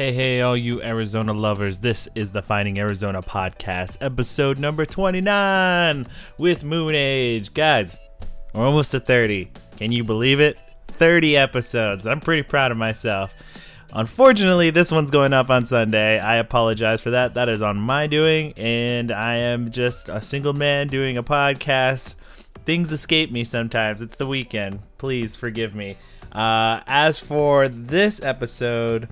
Hey, hey, all you Arizona lovers. This is the Finding Arizona podcast, episode number 29 with Moon Age. Guys, we're almost to 30. Can you believe it? 30 episodes. I'm pretty proud of myself. Unfortunately, this one's going up on Sunday. I apologize for that. That is on my doing, and I am just a single man doing a podcast. Things escape me sometimes. It's the weekend. Please forgive me. Uh, as for this episode,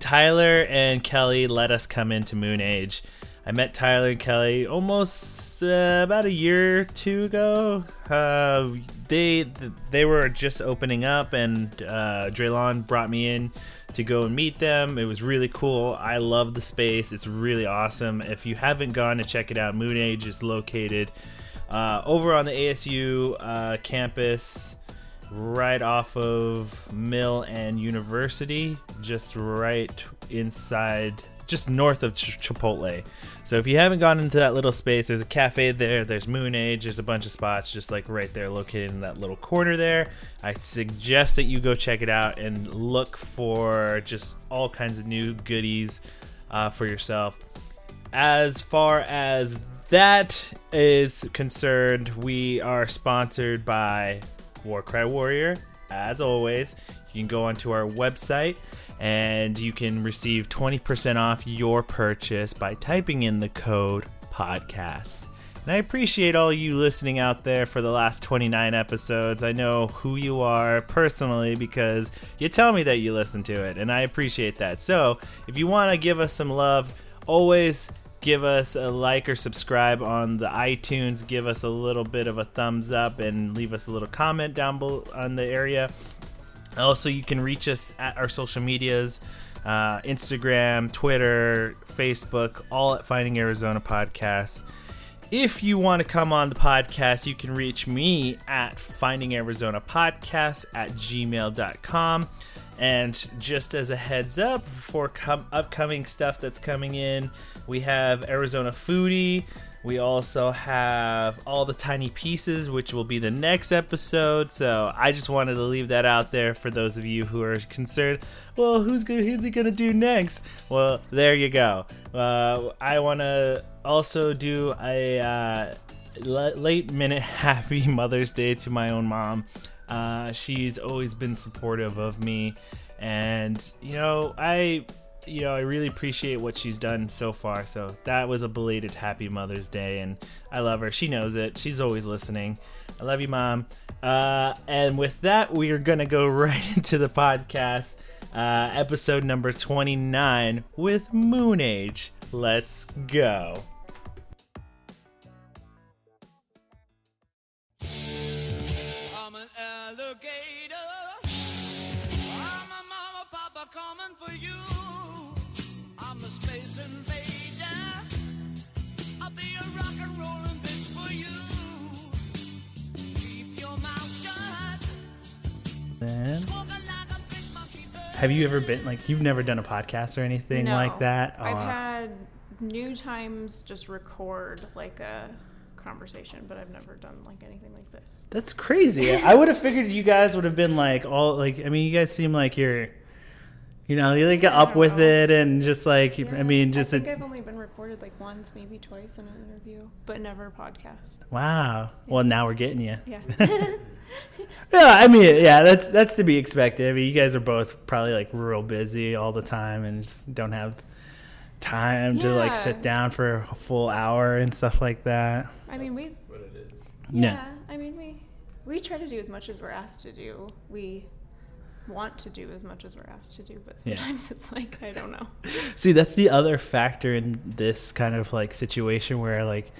Tyler and Kelly let us come into Moon Age. I met Tyler and Kelly almost uh, about a year or two ago. Uh, they they were just opening up, and uh, Draylon brought me in to go and meet them. It was really cool. I love the space. It's really awesome. If you haven't gone to check it out, Moon Age is located uh, over on the ASU uh, campus right off of Mill and University, just right inside, just north of Ch- Chipotle. So if you haven't gone into that little space, there's a cafe there, there's Moon Age, there's a bunch of spots just like right there located in that little corner there. I suggest that you go check it out and look for just all kinds of new goodies uh, for yourself. As far as that is concerned, we are sponsored by Warcry Warrior. As always, you can go onto our website and you can receive 20% off your purchase by typing in the code podcast. And I appreciate all you listening out there for the last 29 episodes. I know who you are personally because you tell me that you listen to it, and I appreciate that. So, if you want to give us some love, always give us a like or subscribe on the iTunes. Give us a little bit of a thumbs up and leave us a little comment down below on the area. Also, you can reach us at our social medias uh, Instagram, Twitter, Facebook, all at Finding Arizona Podcast. If you want to come on the podcast, you can reach me at Finding Arizona Podcast at gmail.com. And just as a heads up for com- upcoming stuff that's coming in, we have Arizona Foodie. We also have all the tiny pieces, which will be the next episode. So I just wanted to leave that out there for those of you who are concerned. Well, who's gonna, who's he gonna do next? Well, there you go. Uh, I want to also do a uh, late minute happy Mother's Day to my own mom. Uh, she's always been supportive of me, and you know I you know, I really appreciate what she's done so far. So that was a belated happy Mother's Day, and I love her. She knows it. She's always listening. I love you, Mom. Uh, and with that, we are to go right into the podcast, uh, episode number 29 with Moon Age. Let's go. Alligator. I'm a mama, papa coming for you. I'm a space invader. I'll be a rock and rollin' bitch for you. Keep your mouth shut. Man. Smoking like a big monkey bird. Have you ever been like you've never done a podcast or anything No. like that? I've Aw. had new times just record like a conversation, but I've never done like anything like this. That's crazy. I would have figured you guys would have been like all like. I mean, you guys seem like you're, you know, you like up with know. it and just like. I mean, just I think a, I've only been recorded like once, maybe twice in an interview, but never a podcast. wow. Well, now we're getting you. Yeah. Yeah, I mean, yeah, that's that's to be expected. I mean, you guys are both probably like real busy all the time and just don't have time to like sit down for a full hour and stuff like that. I mean, we. what it is. Yeah. Yeah. I mean, we we try to do as much as we're asked to do. We want to do as much as we're asked to do, but Yeah. sometimes it's like I don't know. See, that's the other factor in this kind of like situation where like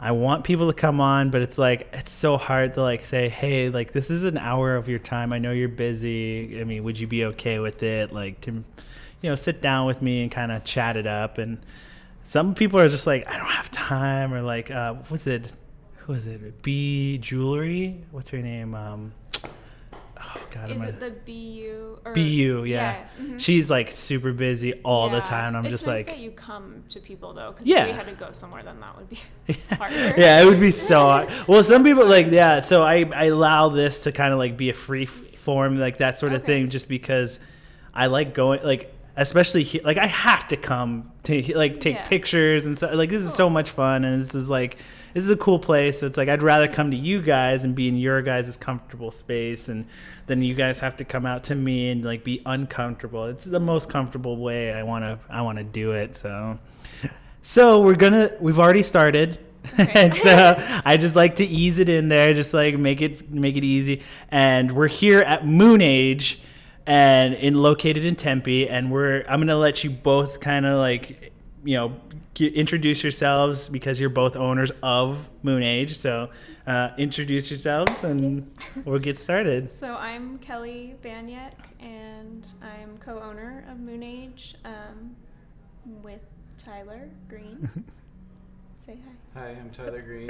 I want people to come on, but it's like it's so hard to like say, "Hey, like this is an hour of your time. I know you're busy. I mean, would you be okay with it like to you know, sit down with me and kind of chat it up and some people are just like, "I don't have time," or like uh what was it who was it? B Jewelry? What's her name? Um Oh god, Is I'm it the BU or BU, yeah. mhm. She's like super busy all the time. I'm it's just nice like that you come to people though, because Yeah. if we had to go somewhere, then that would be harder. yeah, it would be so hard. Well, some people like yeah. So I I allow this to kind of like be a free form like that sort of Okay. thing, just because I like going like especially he, like I have to come to like take Yeah. pictures and stuff. Like this is so much fun, and this is like this is a cool place. So it's like I'd rather come to you guys and be in your guys' comfortable space, and then you guys have to come out to me and like be uncomfortable. It's the most comfortable way I want to I want to do it. So so we're gonna we've already started. and so I just like to ease it in there, just like make it make it easy. And we're here at Moon Age, and in located in Tempe. And we're I'm gonna let you both kind of like you know get, introduce yourselves because you're both owners of Moon Age. So uh, introduce yourselves, and we'll get started. So I'm Kelly Banyek, and I'm co-owner of Moon Age um, with Tyler Green. Say hi. Hi, I'm Tyler Green.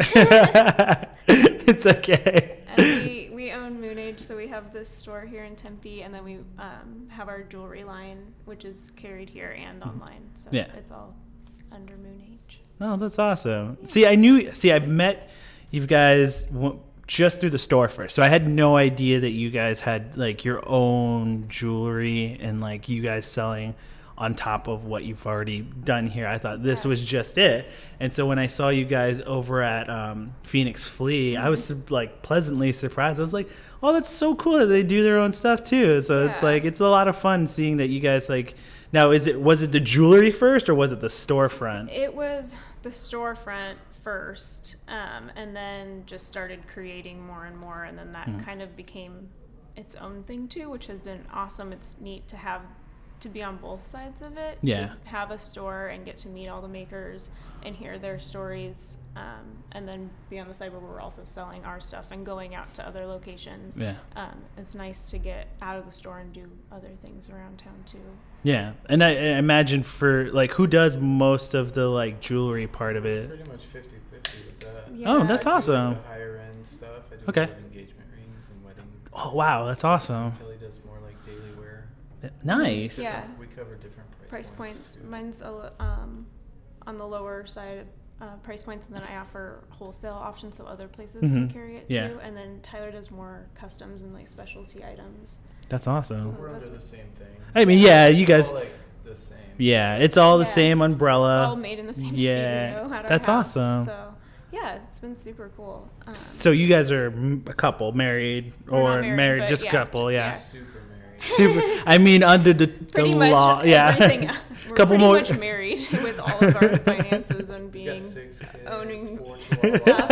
it's okay. And we, own Moon Age, so we have this store here in Tempe, and then we um, have our jewelry line, which is carried here and online. So Yeah. it's all under Moon Age. Oh, that's awesome. See, I knew. See, I've met you guys just through the store first, so I had no idea that you guys had like your own jewelry and like you guys selling on top of what you've already done here. I thought this Yeah. was just it, and so when I saw you guys over at um, Phoenix Flea, I was like pleasantly surprised. I was like, "Oh, that's so cool that they do their own stuff too." So it's like it's a lot of fun seeing that you guys like. Now, is it was it the jewelry first or was it the storefront? It was the storefront first, um, and then just started creating more and more, and then that Hmm. kind of became its own thing too, which has been awesome. It's neat to have to be on both sides of it. Yeah. To have a store and get to meet all the makers and hear their stories, um, and then be on the side where we're also selling our stuff and going out to other locations. Yeah. Um, it's nice to get out of the store and do other things around town too. Yeah, and I, I imagine for like who does most of the like jewelry part of it. Pretty much 50 50 with that. Yeah. Oh, that's I do, awesome. The higher end stuff. I do Okay. a lot of engagement rings and wedding. Oh wow, that's awesome. Kelly does more like daily wear. Nice. Yeah. We cover different price, price points. too. Mine's a, um, on the lower side of uh, price points, and then I offer wholesale options so other places can Mhm. carry it Yeah. too. And then Tyler does more customs and like specialty items. That's awesome. So We're that's under the same thing. I mean, yeah, you guys. all, like the same. Yeah, it's all the Yeah. same It's umbrella. all made in the same Yeah, studio at our that's house, awesome. So yeah, it's been super cool. Um, So you guys are a couple, married or married, married, but just a yeah, couple, yeah. yeah. Super married. Super. I mean, under the, the much law, yeah. everything. We're Couple pretty more- much married with all of our finances and We got being. six kids, owning four stuff.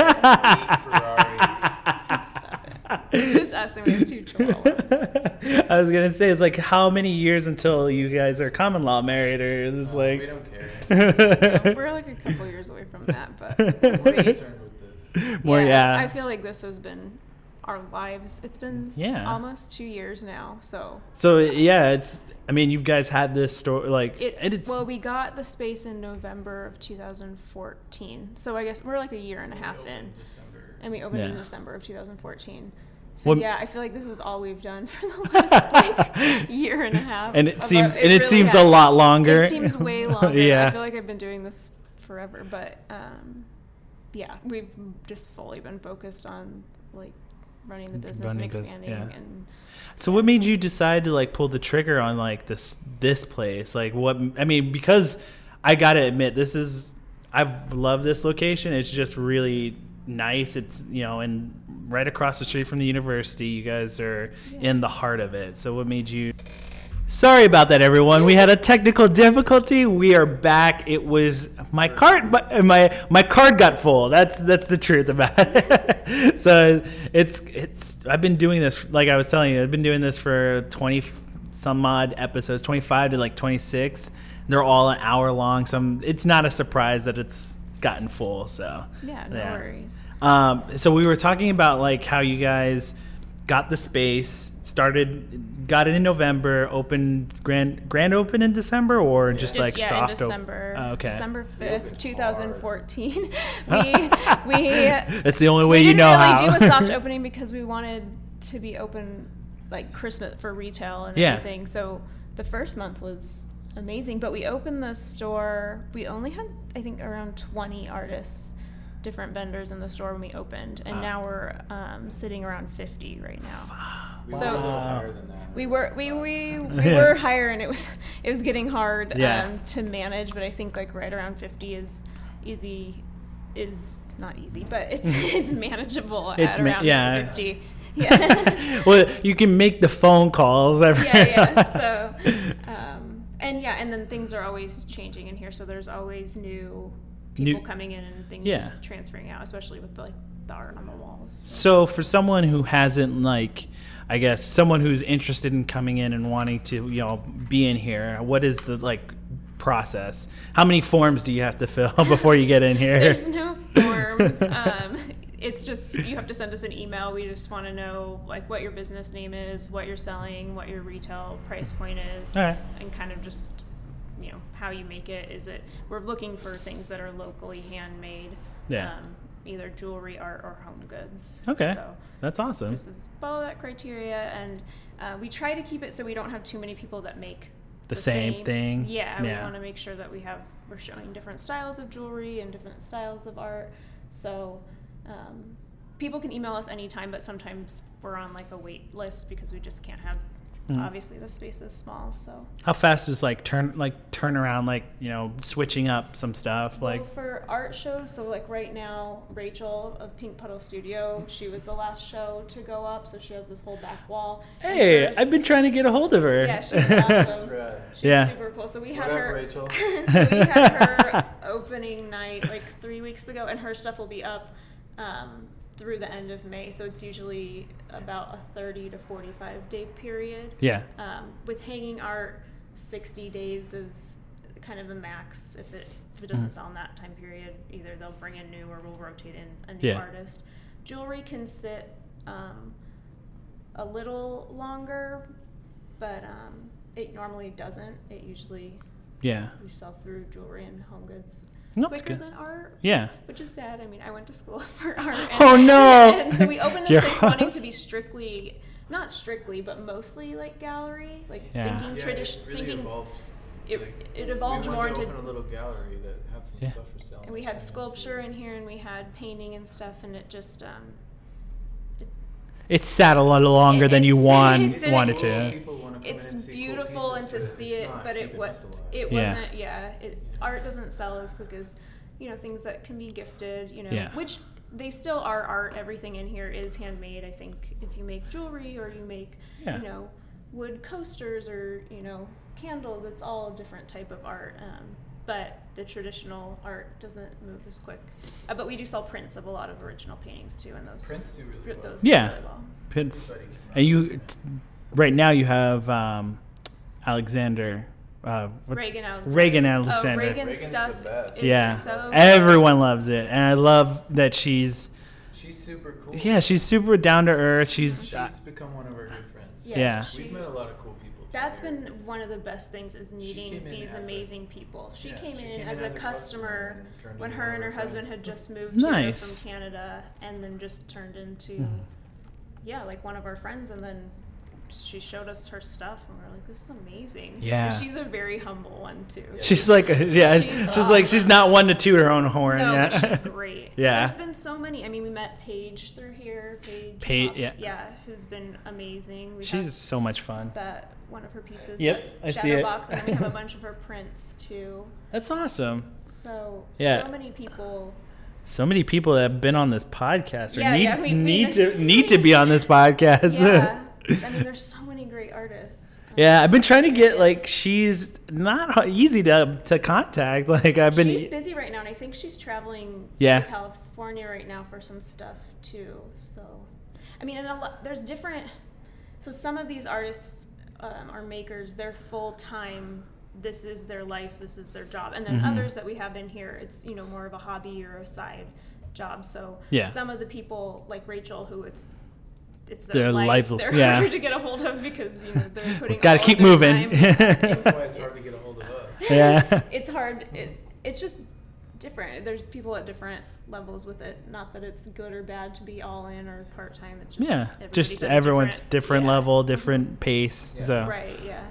Ferraris. Stop it. It's just us and we have two chihuahuas. I was gonna say it's like how many years until you guys are common law married, or is this oh, No, like? we don't care. Yeah, we're like a couple years away from that, but we'll We're see. concerned with. More, yeah. I feel like this has been our lives. It's been Yeah. almost two years now. So So yeah, it's. I mean, you guys had this store like, it. and it's well, we got the space in November of 2014. So I guess we're like a year and a half in, December. and we opened in December of 2014. So Well- yeah, I feel like this is all we've done for the last like year and a half. and it of our- seems and it really seems a lot longer. It seems way longer. yeah. I feel like I've been doing this forever, but um, yeah, we've just fully been focused on like running the business Running and expanding yeah. and So what made you decide to like pull the trigger on like this this place? Like what I mean because I got to admit this is I've loved this location. It's just really nice. It's you know and right across the street from the university. You guys are Yeah. in the heart of it. So what made you Sorry about that everyone. We had a technical difficulty. We are back. It was my card my my, my card got full. That's that's the truth about it. so it's it's I've been doing this like I was telling you. I've been doing this for 20 some odd episodes, 25 to like 26. They're all an hour long. So I'm, it's not a surprise that it's gotten full. So yeah, no Yeah. worries. um, so we were talking about like how you guys got the space, started, got it in November, opened grand grand open in December, or just, like yeah, soft in op- December, Oh, okay, December fifth, two thousand fourteen. we we that's the only way we you didn't know really how. do a soft opening because we wanted to be open like Christmas for retail and Yeah. everything. So the first month was amazing, but we opened the store. We only had I think around twenty artists, different vendors in the store when we opened, and Wow. now we're um, sitting around fifty right now. We So- were a little Wow. higher than that. We were we we, we were higher and it was it was getting hard Yeah. um, to manage, but I think like right around fifty is easy is not easy, but it's it's manageable It's at ma- around yeah. fifty. Yeah. well, you can make the phone calls. Every yeah, yeah. So, um, and yeah, and then things are always changing in here. So there's always new people New- coming in and things Yeah. transferring out, especially with the, like the art on the walls. So for someone who hasn't like I guess someone who's interested in coming in and wanting to, you know, be in here, what is the like process? How many forms do you have to fill before you get in here? There's no forms. um, it's just you have to send us an email. We just want to know like what your business name is, what you're selling, what your retail price point is, right. and kind of just you know how you make it. Is it we're looking for things that are locally handmade. Yeah. Um, either jewelry, art, or home goods. Okay. So That's awesome. just follow that criteria, and uh, we try to keep it so we don't have too many people that make The same thing? Yeah, we want to make sure that we have we're showing different styles of jewelry and different styles of art. So um, people can email us anytime, but sometimes we're on like a wait list because we just can't have. Mhm. Obviously, the space is small, so. How fast is like turn like turn around like, you know, switching up some stuff like well, for art shows, so like right now, Rachel of Pink Puddle Studio, she was the last show to go up, so she has this whole back wall. Hey, hers- I've been trying to get a hold of her. Yeah, she's awesome. She's Yeah. super cool. So we had What up, her Rachel? so we had her opening night like three weeks ago, and her stuff will be up um, through the end of May. So it's usually about a thirty to forty-five day period. Yeah. Um, with hanging art, sixty days is kind of the max. If it if it doesn't Mhm. sell in that time period, either they'll bring in new or we'll rotate in a new Yeah. artist. Jewelry can sit um, a little longer, but um, it normally doesn't. It usually Yeah. we sell through jewelry and home goods That's quicker good. than art. Yeah. Which is sad. I mean, I went to school for art. And, Oh, no! And so we opened this You're- place wanting to be strictly, not strictly, but mostly like gallery, like Yeah. thinking Yeah, tradition, really thinking. evolved. it- Like, it evolved we more wanted to into- open a little gallery that had some Yeah. stuff for sale. And we had sculpture in here, and we had painting and stuff, and it just um, It it sat a lot longer It- than you it's- want it didn't- wanted to. People wanna in it's and see cool beautiful and pieces, to see it, but it was it yeah. wasn't. Yeah, it, art doesn't sell as quick as you know things that can be gifted. You know, Yeah. which they still are art. Everything in here is handmade. I think if you make jewelry or you make Yeah. you know wood coasters or you know candles, it's all a different type of art. Um, but the traditional art doesn't move as quick. Uh, but we do sell prints of a lot of original paintings too, and those Prints do really well. those do Yeah. really well. Pins. Everybody can And you, right now, you have um, Alexander. Uh, Reagan Alexander. Reagan Oh, Alexander. Reagan's Reagan's the stuff best. is yeah, so everyone loves it, and I love that she's. She's super cool. Yeah, she's super down to earth. She's. She's Uh, become one of our good friends. Yeah, Yeah. she- We've met a lot of cool people. That's through been one of the best things is meeting these as a- amazing people. She yeah, came she in came as in a as a customer customer when her and her our husband friends. had just moved Nice. here from Canada and then just turned into Mhm. yeah, like one of our friends and then she showed us her stuff and we are like, This is amazing. Yeah. And she's a very humble one too. Yeah. she's like, yeah, She's she's, like, she's not one to toot her own horn. No, yeah. but she's great. Yeah. There's been so many. I mean, we met Paige through here. Paige. Paige, um, yeah. Yeah, who's been amazing. We she's so much fun. that one of her pieces. Yep, that I see it. Shadowbox, and then we have a bunch of her prints too. That's awesome. So Yeah. so many people. So many people that have been on this podcast or Yeah, need, yeah, we- we- to need to be on this podcast. Yeah, I mean, there's so many great artists. Um, Yeah, I've been trying to get like she's not easy to to contact. Like I've been she's busy right now, and I think she's traveling Yeah. to California right now for some stuff too. So, I mean, and a lot, there's different. So some of these artists um, are makers. They're full time. This is their life. This is their job. And then Mhm. others that we have in here, it's you know more of a hobby or a side job. So Yeah. some of the people like Rachel, who it's it's Their their, life. life- They're yeah. harder to get a hold of because you know they're putting. Gotta keep moving. That's why it's hard to get a hold of us. yeah. it's hard. It, it's just different. There's people at different levels with it. Not that it's good or bad to be all in or part time. It's just Yeah, just at a everyone's different yeah. level, different pace. Yeah. So, Right. Yeah.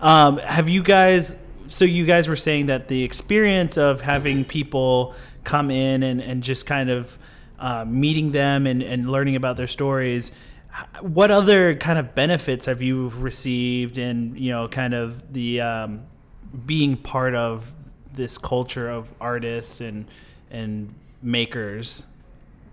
um, have you guys? So you guys were saying that the experience of having people come in and, and just kind of uh, meeting them and, and learning about their stories. What other kind of benefits have you received in you know kind of the um, being part of this culture of artists and and makers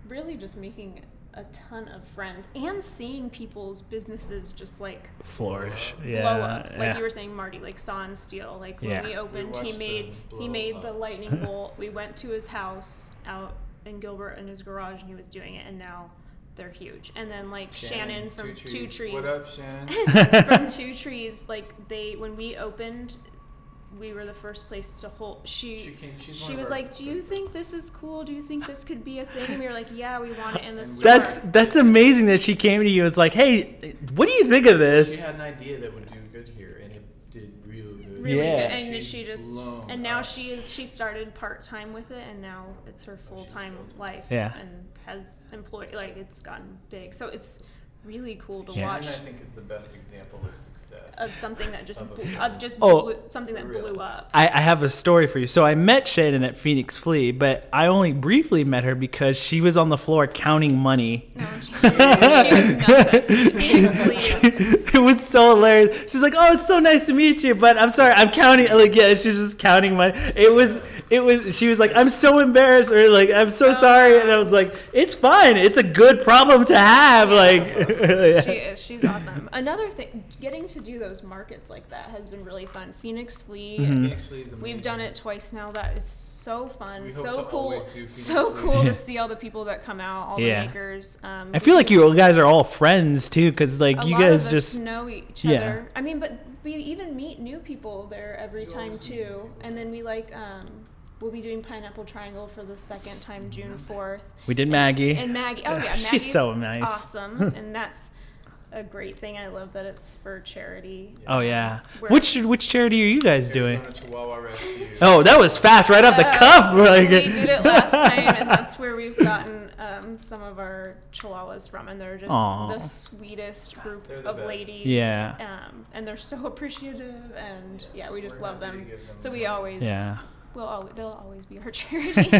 really just making a ton of friends and seeing people's businesses just like flourish blow yeah up. Like yeah. you were saying, Marty, like Saw and Steel. Like when Yeah. we We opened, he made he blow made the lightning bolt. We went to his house out in Gilbert in his garage, and he was doing it. And now they're huge. And then like Shannon, from Two Trees, What up, Shannon? from Two Trees, like they when we opened. We were the first place to hold. She She came- she's she was like, "Do you good think this is cool? Do you think this could be a thing?" And we were like, "Yeah, we want it in the And store." that's that's amazing that she came to you and was like hey what do you think of She this had an idea that would do good here, and it did real good. really Yeah. good. And She's she just and now up. she is she started part time with it, and now it's her oh, full time full-time. life. Yeah. and has employed like it's gotten big. So it's really cool to Yeah. watch Shannon, I think, is the best example of success. of something that just Of blew, film. of just Oh. blew, something that For blew up. I, I have a story for you. So I met Shannon at Phoenix Flea, but I only briefly met her because she was on the floor counting money. No, she, she was nuts. At Phoenix Flea. it was so hilarious. She's like, "Oh, it's so nice to meet you," but I'm sorry, I'm counting. Like, yeah, she's just counting money. It was, it was. She was like, "I'm so embarrassed," or like, "I'm so sorry," and I was like, "It's fine. It's a good problem to have." Like, yeah. She is. She's awesome. Another thing, getting to do those markets like that has been really fun. Phoenix Flea. Mm-hmm. Phoenix Flea We've done it twice now. That is so fun, We so cool, always do Phoenix so Flea. cool to see all the people that come out, all Yeah. the makers. Um, I feel like you guys are all friends too, because like a you guys just know each yeah. other. I mean, but we even meet new people there every You time too. And then we like um, we'll be doing Pineapple Triangle for the second time, June fourth. we did Maggie. And Maggie, oh yeah, She's so nice. awesome, and that's a great thing. I love that it's for charity. oh yeah. We're- Which which charity are you guys doing? Chihuahua Rescue. Oh, that was fast, right off the Uh, cuff. We're like, we did it last time, and that's where we've gotten um, some of our chihuahuas from, and they're just Aw. the sweetest group the of best. ladies. Yeah. Um, and they're so appreciative, and yeah, we just We're love them. them So we always, yeah. We'll always, they'll always be our charity.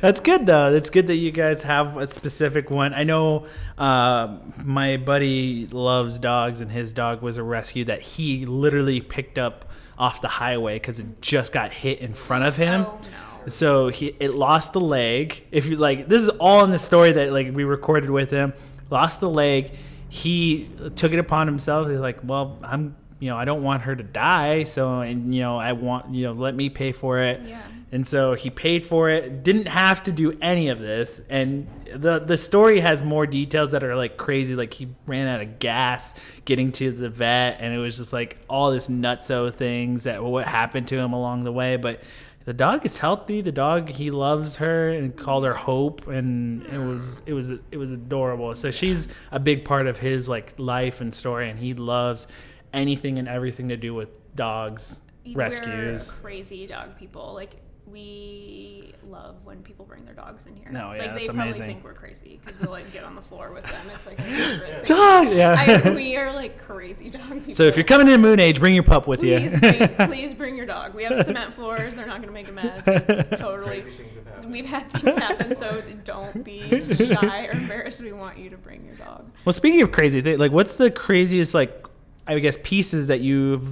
That's good though. That's good that you guys have a specific one. I know uh, my buddy loves dogs, and his dog was a rescue that he literally picked up off the highway because it just got hit in front of him. Oh, no. So he it lost the leg. If you like, this is all in the story that like we recorded with him. Lost the leg. He took it upon himself. He's like, well, I'm. You know, I don't want her to die, so and you know, I want you know, let me pay for it. Yeah. And so he paid for it, didn't have to do any of this. And the the story has more details that are like crazy. Like he ran out of gas getting to the vet, and it was just like all this nutso things that what happened to him along the way. But the dog is healthy. The dog he loves her and called her Hope, and it was it was it was adorable. So she's a big part of his like life and story, and he loves anything and everything to do with dogs rescues. We're crazy dog people. Like we love when people bring their dogs in here. No, yeah, like they probably amazing. think we're crazy because we'll like get on the floor with them. It's like a favorite thing. Dog, yeah. I, we are like crazy dog people. So if you're coming to Moon Age, bring your pup with please, you. bring, please bring your dog. We have cement floors. They're not going to make a mess. It's totally. Crazy things have happened. We've had things happen, so don't be shy or embarrassed. We want you to bring your dog. well, speaking of crazy things, like what's the craziest like I guess pieces that you've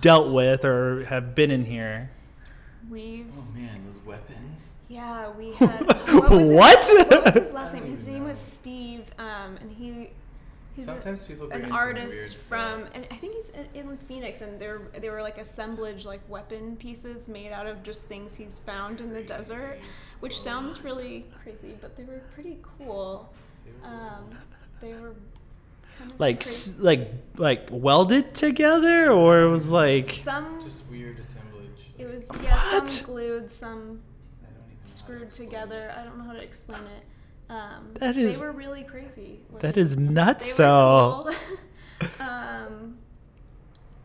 dealt with or have been in here? We've Oh man, those weapons. Yeah, we had. What? Was his- What? what was his last name? His name know. was Steve, um, and he. He's a- Sometimes people bring an in some weird artist stuff. from, and I think he's in, in Phoenix, and they're they were like assemblage like weapon pieces made out of just things he's found in the desert, which sounds really crazy, but they were pretty cool. They were Um, they were kind of Like s- like like welded together or it was like some. just weird assemblage. It was yeah, What? some glued, some I don't even know screwed explain together. I don't know how to explain it. Um, That is- They were really crazy. that looking. is nuts They so cool. um,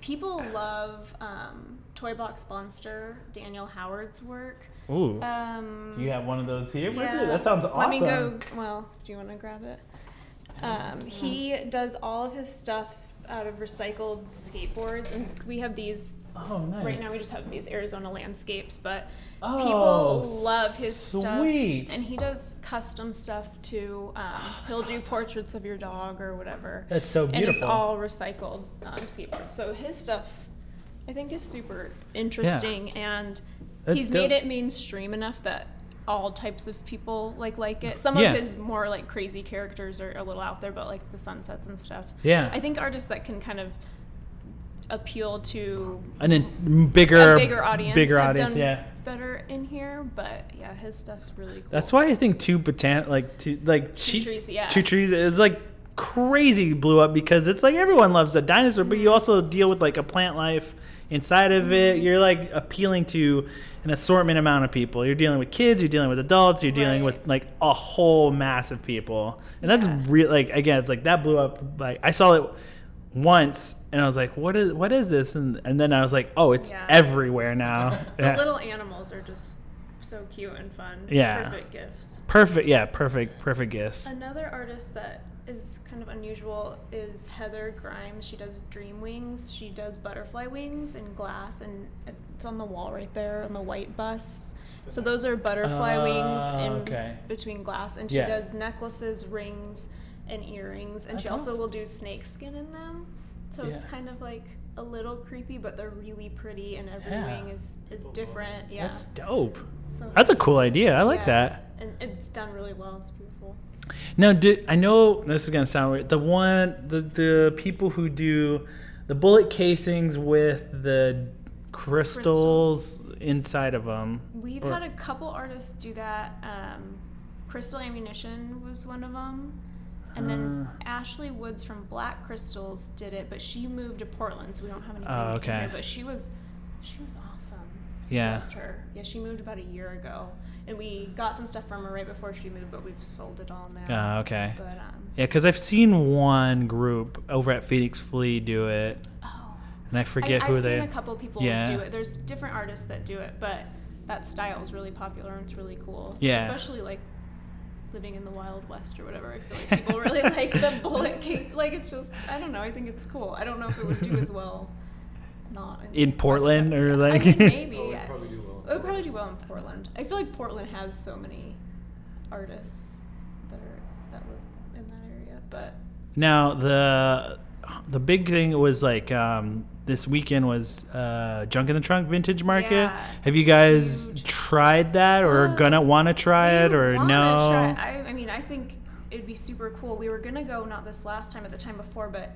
people love um, Toy Box Monster, Daniel Howard's work. Ooh. Um, Do you have one of those here? with yeah. That sounds awesome. Let me go. Well, do you want to grab it? Um, he does all of his stuff out of recycled skateboards, and we have these Oh, nice. Right now we just have these Arizona landscapes, but Oh, people love his sweet. stuff, and he does custom stuff too. Um, he'll do portraits of your dog or whatever. That's so beautiful. And it's all recycled um, skateboards. So his stuff, I think, is super interesting, and That's he's dope. made it mainstream enough that all types of people like like it. Some Yeah. of his more like crazy characters are a little out there, but like the sunsets and stuff. Yeah. I think artists that can kind of appeal to And then bigger, a bigger audience, bigger audience. done Yeah. better in here. But yeah, his stuff's really cool. That's why I think two botan like two like Two trees, yeah. two trees is like crazy blew up because it's like everyone loves the dinosaur, but you mm-hmm. also deal with like a plant life inside of it. You're like appealing to an assortment amount of people. You're dealing with kids, you're dealing with adults, you're dealing Right. with like a whole mass of people, and that's Yeah. real. Like again, it's like that blew up. Like I saw it once. And I was like, "What is what is this?" And and then I was like, "Oh, it's Yeah. everywhere now." the Yeah. little animals are just so cute and fun. Yeah. perfect gifts. perfect. Yeah, perfect. Perfect gifts. Another artist that is kind of unusual is Heather Grimes. She does dream wings. She does butterfly wings in glass, and it's on the wall right there on the white bust. So those are butterfly wings Ah, in okay. between glass, and she Yeah. does necklaces, rings, and earrings, and she also awesome. will do snake skin in them. So it's kind of like a little creepy, but they're really pretty, and every Yeah. wing is is different. Yeah, That's dope. so That's a cool idea. I like yeah. that. and it's done really well. It's beautiful. Now, did I know this is gonna sound weird? The one, the the people who do the bullet casings with the crystals, inside of them. We've Or- had a couple artists do that. Um, Crystal Ammunition was one of them. And then Uh. Ashley Woods from Black Crystals did it, but she moved to Portland, so we don't have any. Oh, okay. here. But she was, she was awesome. Yeah. Yeah, she moved about a year ago, and we got some stuff from her right before she moved, but we've sold it all now. Ah, okay. But um, Yeah, because I've seen one group over at Phoenix Flea do it, oh, and I forget I, who I've they. seen a couple people Yeah. do it. There's different artists that do it, but that style is really popular and it's really cool. Yeah. Especially like living in the Wild West or whatever. I feel like people really like the bullet case. Like it's just I don't know. I think it's cool. I don't know if it would do as well. Not in, In Portland Coast. or, Yeah, like- I mean, maybe. Oh, it'd probably do well. It would probably do well in Portland. I feel like Portland has so many artists that are that live in that area, but Now the the big thing was like um, this weekend was uh, junk in the trunk vintage market. Yeah. Have you guys Huge. tried that or Uh, gonna want to try it or no? try- I, I mean, I think it'd be super cool. We were gonna go not this last time, but the time before. But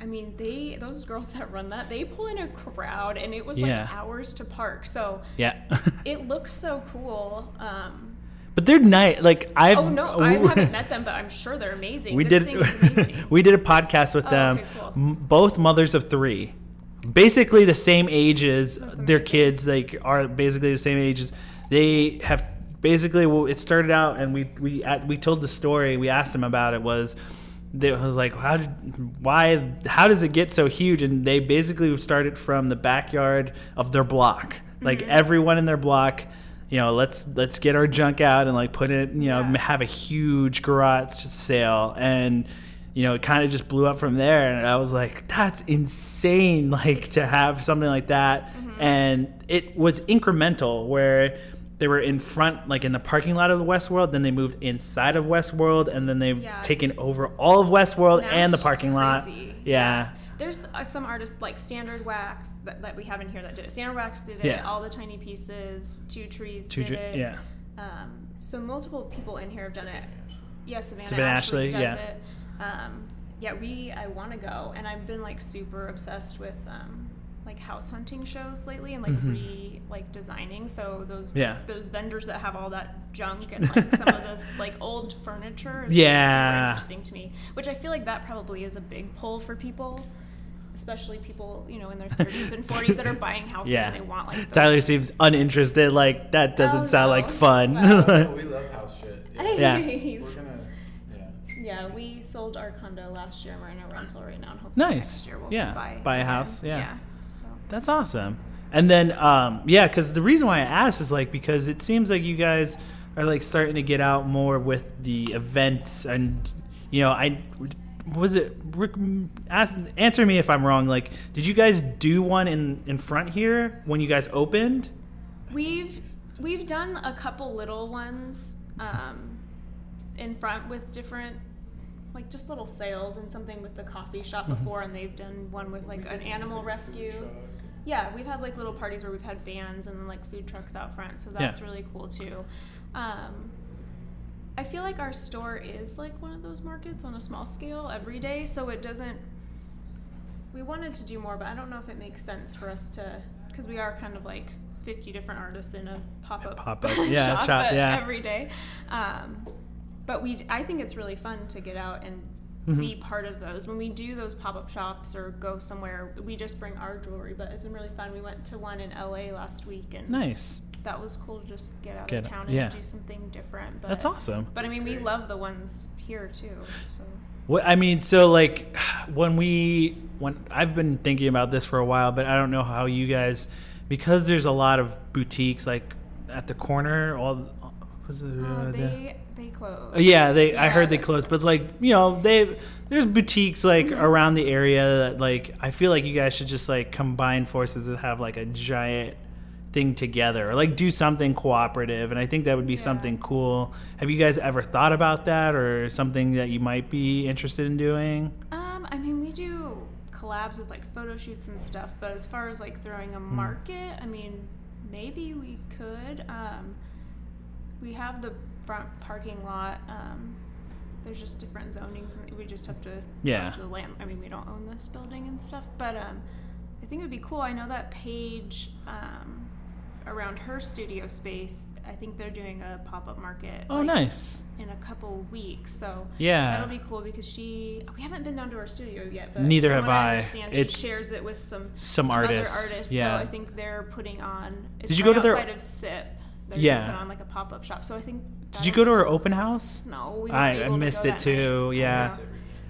I mean, they those girls that run that they pull in a crowd, and it was Yeah. like hours to park. So yeah. it looks so cool. Um, but they're nice. Like I've oh no, I haven't met them, but I'm sure they're amazing. we This did amazing. we did a podcast with Oh, them okay, cool. m- both mothers of three basically the same ages their kids like are basically the same ages they have basically well it started out and we we at, we told the story we asked them about it was they was like how did why how does it get so huge and they basically started from the backyard of their block like Mm-hmm. everyone in their block you know let's let's get our junk out and like put it you know Yeah. have a huge garage sale and you know it kind of just blew up from there and i was like that's insane like to have something like that Mm-hmm. and it was incremental where they were in front like in the parking lot of the westworld then they moved inside of westworld and then they've Yeah. taken over all of westworld Now and the parking lot crazy. yeah There's uh, some artists like Standard Wax that, that we have in here that did it. Standard Wax did it. Yeah. All the Tiny Pieces, Two Trees Two did Tre- it. yeah. Um, so multiple people in here have done it. Yeah, Savannah, Savannah Ashley, Ashley, does yeah. it. Um, yeah, we I want to go, and I've been like super obsessed with um, like house hunting shows lately, and like Mhm. re like designing. So those Yeah. those vendors that have all that junk and like some of this like old furniture is Yeah. super interesting to me. Which I feel like that probably is a big pull for people. Especially people, you know, in their 30s and 40s that are buying houses yeah and they want like those tyler seems uninterested like that doesn't Oh, sound no. like fun Wow. Oh, we love house shit. Yeah. Yeah. We're. Yeah. Yeah, we sold our condo last year we're in a rental right now. And hopefully Nice. next year we'll Yeah, buy, buy a house, yeah. Yeah. So That's awesome. And then, um, yeah, because the reason why I asked is like because it seems like you guys are like starting to get out more with the events, and you know, I was it? Rick, ask, answer me if I'm wrong. Like, did you guys do one in in front here when you guys opened? We've we've done a couple little ones um, in front with different like just little sales and something with the coffee shop before and they've done one with like an animal rescue. Yeah, we've had like little parties where we've had bands and like food trucks out front, so that's really cool too. Um, I feel like our store is like one of those markets on a small scale every day, so it doesn't. We wanted to do more, but I don't know if it makes sense for us to, because we are kind of like 50 different artists in a pop up Pop-up, yeah, shop, but yeah. every day. Um, but we, I think it's really fun to get out and Mm-hmm. be part of those. When we do those pop up shops or go somewhere, we just bring our jewelry. But it's been really fun. We went to one in LA last week, and Nice. that was cool to just get out Get- of town yeah. and do something different. But, That's awesome. But I mean, we love the ones here too. So What I mean, so like when we when I've been thinking about this for a while, but I don't know how you guys because there's a lot of boutiques like at the corner. All was it, uh, uh, the- they they close. Uh, Yeah, they. I heard they closed, but like you know, they there's boutiques like around the area that like I feel like you guys should just like combine forces and have like a giant thing together, or like do something cooperative. And I think that would be Yeah. something cool. Have you guys ever thought about that, or something that you might be interested in doing? Um, I mean, we do collabs with like photo shoots and stuff, but as far as like throwing Hmm. a market, I mean, maybe we could. Um, we have the front parking lot. Um, there's just different zonings, and we just have to Yeah. to the land. I mean, we don't own this building and stuff, but um, I think it would be cool. I know that Paige um, around her studio space. I think they're doing a pop up market. Oh, like, nice. In a couple weeks, so Yeah. that'll be cool because she. We haven't been down to our studio yet, but Neither have I. I. Understand, It's she shares it with some some artists, Other artists, yeah. So I think they're putting on. It's Did you go to their- outside of SIP? They're Yeah. Put on like a pop up shop. So I think. Did you go to her open house? No, we I- I able to missed it too, night. yeah.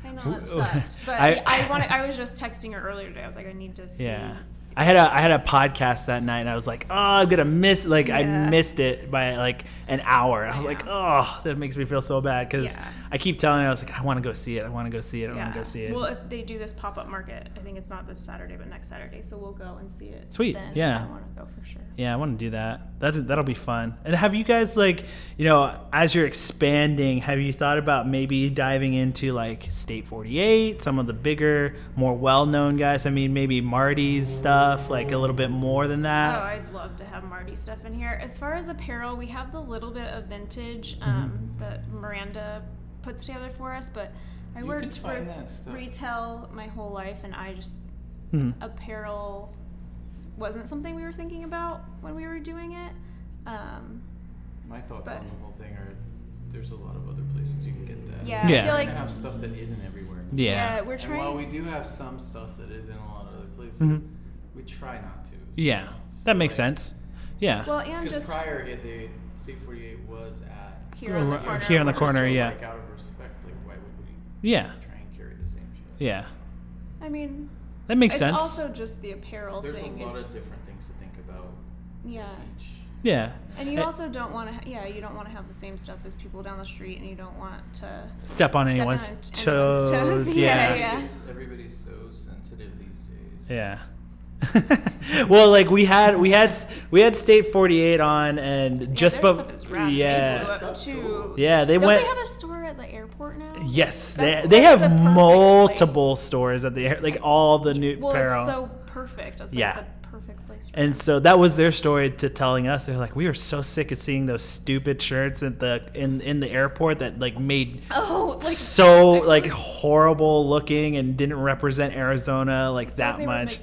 I know, I know that sucked, but I- I, I wanted. I was just texting her earlier today. I was like, I need to see. Yeah. I had a I had a podcast that night and I was like, oh, I'm gonna miss like I missed it by like an hour. I I was like, oh, that makes me feel so bad because Yeah. I keep telling her I was like, I want to go see it. I want to go see it. I want to go see it. Well, if they do this pop up market, I think it's not this Saturday, but next Saturday. So we'll go and see it. Sweet, Then. yeah. I want to go for sure. yeah, I want to do that. That's that'll be fun. And have you guys like, you know, as you're expanding, have you thought about maybe diving into like State 48, some of the bigger, more well-known guys? I mean, maybe Marty's stuff, like a little bit more than that? Oh. I'd love to have Marty stuff in here. As far as apparel, we have the little bit of vintage Mm-hmm. um, that Miranda puts together for us, but I You worked for that stuff. retail my whole life, and I just Mhm. apparel wasn't something we were thinking about when we were doing it. Um, My thoughts But- on the whole thing are there's a lot of other places you can get that. yeah, Yeah. I feel like have stuff that isn't everywhere. Yeah. we're And trying. while we do have some stuff that is in a lot of other places, Mhm. We try not to. Yeah, you know? that makes like, sense. Yeah. well, and Because just prior, it, the State 48 was at here on the corner. here on the corner, So, yeah. Like out of respect, like why would we yeah. try and carry the same shit? Yeah. I mean, That makes it's sense. also just the apparel There's thing. a lot is- of different things to think about. yeah. with each. yeah. And you also don't want to, ha- yeah, you don't want to have the same stuff as people down the street, and you don't want to. step on step anyone's on toes. anyone's toes. Yeah. Yeah, yeah. Everybody's, everybody's so sensitive these days. Yeah. well, like we had we had we had State 48 on and just their bef- stuff. They yeah. Stuff's too. cool. Yeah, they went. They have a store at the airport now? Yes, That's they, they like have the multiple place. stores at the air, like all the new Well, apparel. it's so perfect. It's Yeah. like the perfect place. And them. so that was their story to telling us. They're like, we were so sick of seeing those stupid shirts at the in in the airport that like made oh, like so like horrible looking and didn't represent Arizona like that much.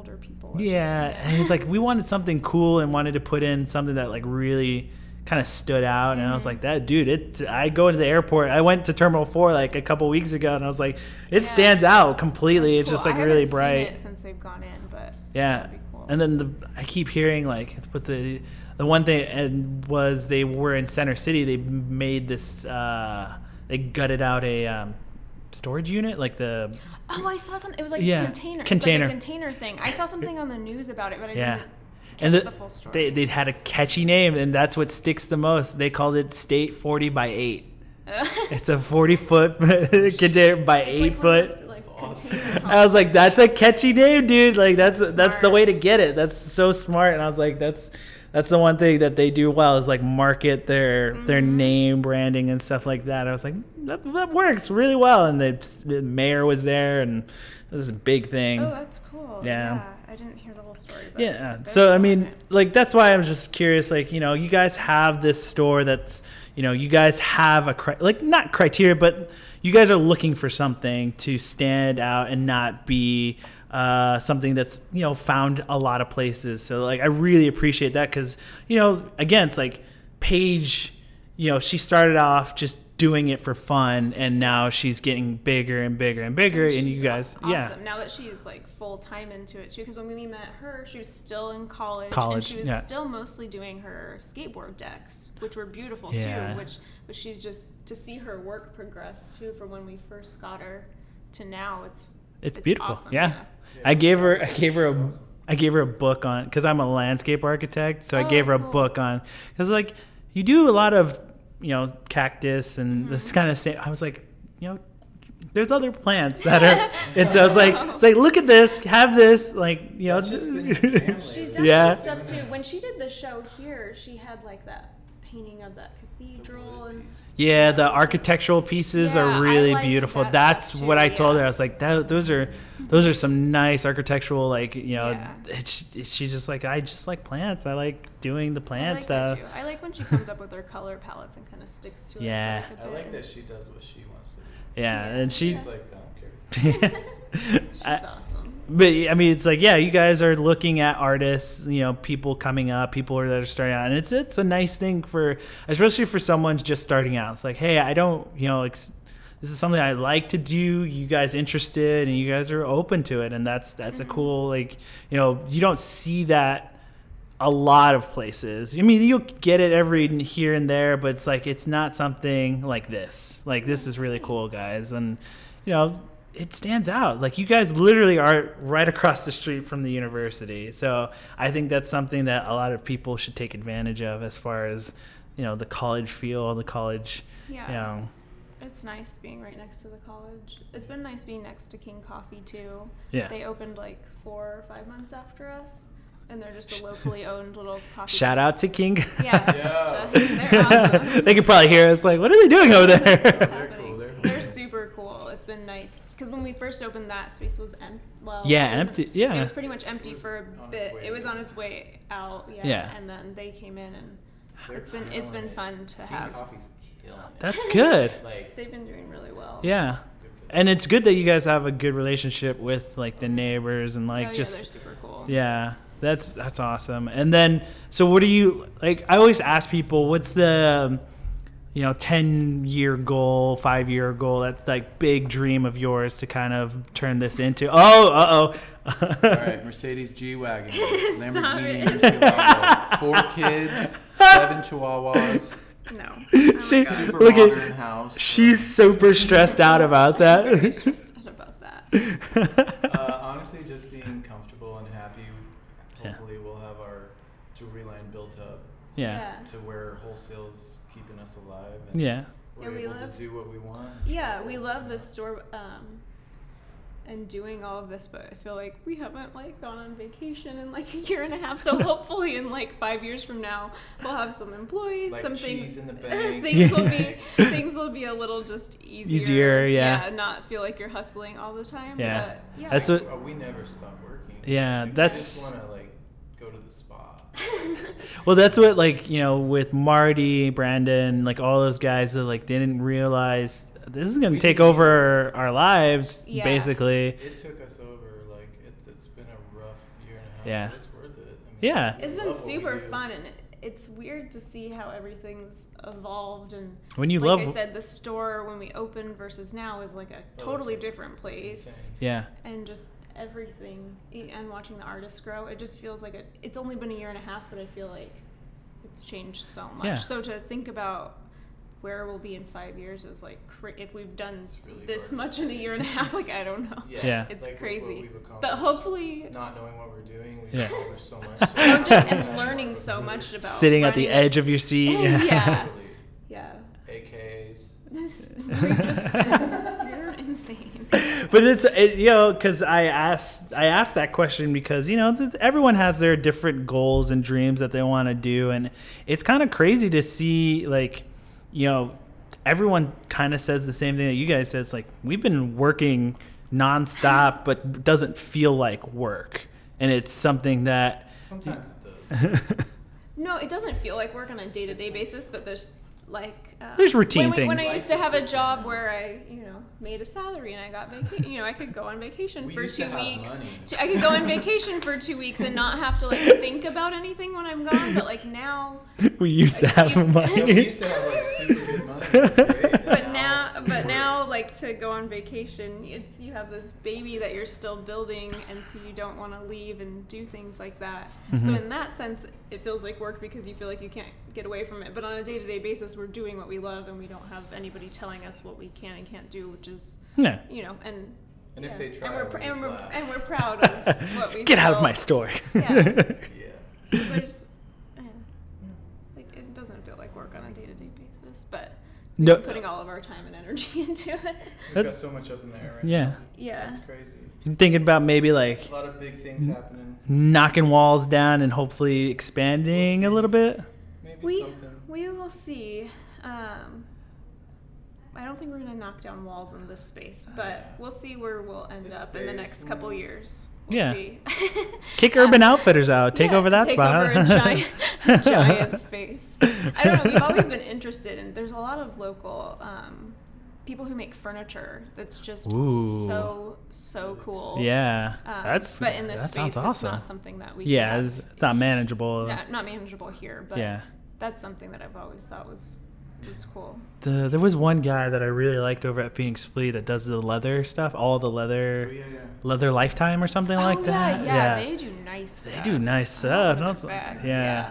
Older people. Yeah, something. and he's like, we wanted something cool and wanted to put in something that like really kind of stood out. And I Mm-hmm. was like, that dude, it. I go into the airport. I went to Terminal Four like a couple weeks ago, and I was like, it Yeah. stands out completely. That's it's just like I really bright. since they've gone in, but Yeah, cool. and then the I keep hearing like with the the one thing and was they were in Center City. They made this. uh They gutted out a. Um, storage unit like the Oh, I saw something. It was like Yeah, a container. container. Like a container thing. I saw something on the news about it, but I yeah didn't catch and the, the, full story. they, they'd had a catchy name and that's what sticks the most they called it state 40 by 8 It's a 40 foot container by It's eight like foot. those, like, awesome. I was like, that's a catchy name, dude. Like that's that's the way to get it. That's so smart. And I was like, that's that's the one thing that they do well is like market their their Mm-hmm. name branding and stuff like that. I was like, that, that works really well. And the, the mayor was there, and it was a big thing. Oh, that's cool. Yeah. Yeah. I didn't hear the whole story. But Yeah. So I mean, like that's why I'm just curious. Like you know, you guys have this store that's you know you guys have a cri- like not criteria, but you guys are looking for something to stand out and not be uh, something that's you know found a lot of places. So like I really appreciate that because you know again it's like Paige, you know she started off just doing it for fun and now she's getting bigger and bigger and bigger and, you guys awesome. yeah Now that she's like full time into it too, because when we met her, she was still in college, College, and she was yeah. still mostly doing her skateboard decks, which were beautiful Yeah. too. Which, which she's just to see her work progress too, from when we first got her to now. It's It's, beautiful. awesome, Yeah. I gave her I gave her a I gave her a book on because I'm a landscape architect, so I Oh, gave her a cool. book on because like you do a lot of you know cactus and Mm-hmm. this kind of thing. I was like, you know, there's other plants that are, and so I was like, it's like look at this, have this, like you know, just been your jam She's done Yeah. stuff too. When she did the show here, she had like that painting of that cathedral and s- Yeah, the architectural pieces Yeah, are really like beautiful. that That's too, what I told yeah. her. I was like, that, those are those are some nice architectural like you know. Yeah. It's, she's just like I just like plants. I like doing the I plant like stuff. too. I like when she comes up with her color palettes and kind of sticks to it. Yeah. like, a I bit. like that she does what she wants to do. Yeah, Yeah. and she. She's like, I don't care. She's I- awesome. But I mean, it's like, yeah, you guys are looking at artists, you know, people coming up, people that are starting out, and it's it's a nice thing for, especially for someone's just starting out. It's like, hey, I don't, you know, like, this is something I like to do. You guys interested, and you guys are open to it, and that's that's a mm-hmm. cool, like, you know, you don't see that a lot of places. I mean, you'll get it every here and there, but it's like it's not something like this. Like this is really cool, guys, and you know, it stands out. Like you guys literally are right across the street from the university. So I think that's something that a lot of people should take advantage of as far as you know the college feel, and the college, Yeah. you know, It's nice being right next to the college. It's been nice being next to King Coffee too. Yeah. They opened like four or five months after us, and they're just a locally owned little coffee. shout shop. out to King. Yeah. Yeah. They're awesome. they could probably hear us like, what are they doing over What's there? It's been nice because when we first opened, that space was empty. Well, Yeah, it wasn't- empty- yeah. it was pretty much empty for a bit. It was on its way out. Yeah, Yeah. and then they came in, and They're it's been it's been killing it. fun to King have. Coffee's killing it. That's good. Like, They've been doing really well. Yeah. good for them. And it's good that you guys have a good relationship with like the neighbors and like oh, just yeah, they're super cool. Yeah, that's that's awesome. And then, so what do you like? I always ask people, what's the, um, you know, ten year goal, five year goal? That's like big dream of yours to kind of turn this into. oh uh-oh right, Mercedes G wagon, Stop Lamborghini it. Murcielago, four kids, seven Chihuahuas, No. She- Oh my super Look at- modern house. She's super stressed out about God. I'm that. stressed out about that. uh, honestly, just being comfortable and happy. Yeah. Hopefully, we'll have our jewelry line built up yeah, to where wholesale's keeping us alive. And yeah, We're Yeah, we able love- to do what we want. Yeah, we love the store um, and doing all of this, but I feel like we haven't like gone on vacation in like a year and a half. So hopefully, in like five years from now, we'll have some employees, Like some things. in the bank. things will be things will be a little just easier. Easier, yeah. not feel like you're hustling all the time. Yeah. but, yeah. That's what- we never stop working. Yeah, Like, that's- We just want to like go to the spa. Well, that's what like you know with Marty, Brandon, like all those guys that like they didn't realize this is gonna We take didn't- over our lives, Yeah. basically. It took us over. Like it's it's been a rough year and a half. Yeah. But it's worth it. I mean, yeah, it's been love what we super fun, and it, it's weird to see how everything's evolved. And When you like love, I said, the store when we opened versus now is like a oh, totally a- different place. yeah, and just everything e- and watching the artists grow it just feels like it, it's only been a year and a half but i feel like it's changed so much Yeah. so to think about where we'll be in five years is like cra- if we've done really this much in a year and a half like i don't know Yeah. Yeah. it's like, crazy we've but hopefully not knowing what we're doing, we've Yeah. accomplished so much. I'm just and learning so much about sitting at the edge of your seat. Yeah. Exactly. yeah AKs, You're, just, you're insane. but it's it, you know because I asked I asked that question because you know th- everyone has their different goals and dreams that they want to do, and it's kind of crazy to see like you know everyone kind of says the same thing that you guys said. It's like we've been working nonstop, but doesn't feel like work, and it's something that Sometimes it does. No, it doesn't feel like work on a day to day basis, but there's like uh, There's routine when, we- When things. I used to have a job where I, you know, made a salary and I got vacation, you know, I could go on vacation We for used two have weeks. money. To- I could go on vacation for two weeks and not have to like think about anything when I'm gone. But like now, we used to have you- Yeah, we money. used to have like super good money. It was great. but now, but now, like to go on vacation, it's you have this baby that you're still building, and so you don't want to leave and do things like that. So in that sense, it feels like work because you feel like you can't get away from it. But on a day to day basis, we're doing what we love, and we don't have anybody telling us what we can and can't do, which is Yeah. you know, and And if they try, and we're, pr- and we're, and we're proud of what we Get out of my store. Yeah. Yeah. So there's, yeah, like it doesn't feel like work on a day to day basis, but No- putting all of our time and energy into it. We've got so much up in the air right Yeah. now. It's Yeah. just crazy. I'm thinking about maybe like A lot of big things happening. knocking walls down and hopefully expanding a little bit. Maybe We something. we will see. Um, I don't think we're gonna knock down walls in this space, but we'll see where we'll end This up in the next couple mm. years. We'll Yeah. see. Kick Um, Urban Outfitters out. Take yeah, over that take spot. over a giant, giant space. I don't know. We've always been interested, and there's a lot of local um, people who make furniture that's just Ooh. so so cool. Yeah, Um, that's but in this that space, sounds it's awesome. not something that we. yeah, it's, have. it's not manageable. not, not manageable here, but Yeah. that's something that I've always thought was was cool. The, there was one guy that I really liked over at Phoenix Flea that does the leather stuff, all the Oh, leather, yeah, yeah. leather lifetime or something oh like yeah, that. yeah, yeah, they do nice. Stuff. They do nice stuff. their Also- bags, yeah.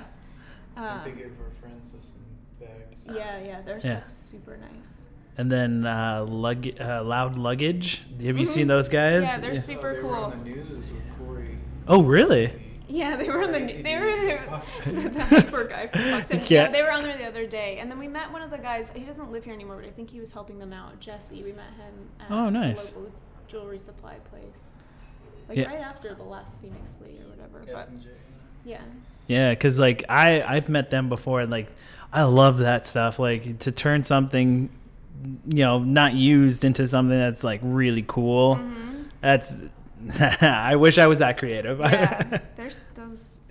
I Yeah. think they give our friends us some bags. yeah, yeah, their Yeah. stuff's super nice. And then uh, lug, uh, loud luggage. Have you Mhm. seen those guys? Yeah, they're Oh, super they cool. Were on the news with Corey. Oh, really? Yeah, they were on the Crazy they were from Fox. the hyper guy from Fox. Yeah. yeah, they were on there the other day, and then we met one of the guys. He doesn't live here anymore, but I think he was helping them out. Jesse, we met him at Oh, a nice. local jewelry supply place, like Yeah. right after the last Phoenix Flea or whatever. But yeah, Yeah, because like I I've met them before and like I love that stuff. Like to turn something, you know, not used into something that's like really cool. Mhm. That's I wish I was that creative. yeah. There's those.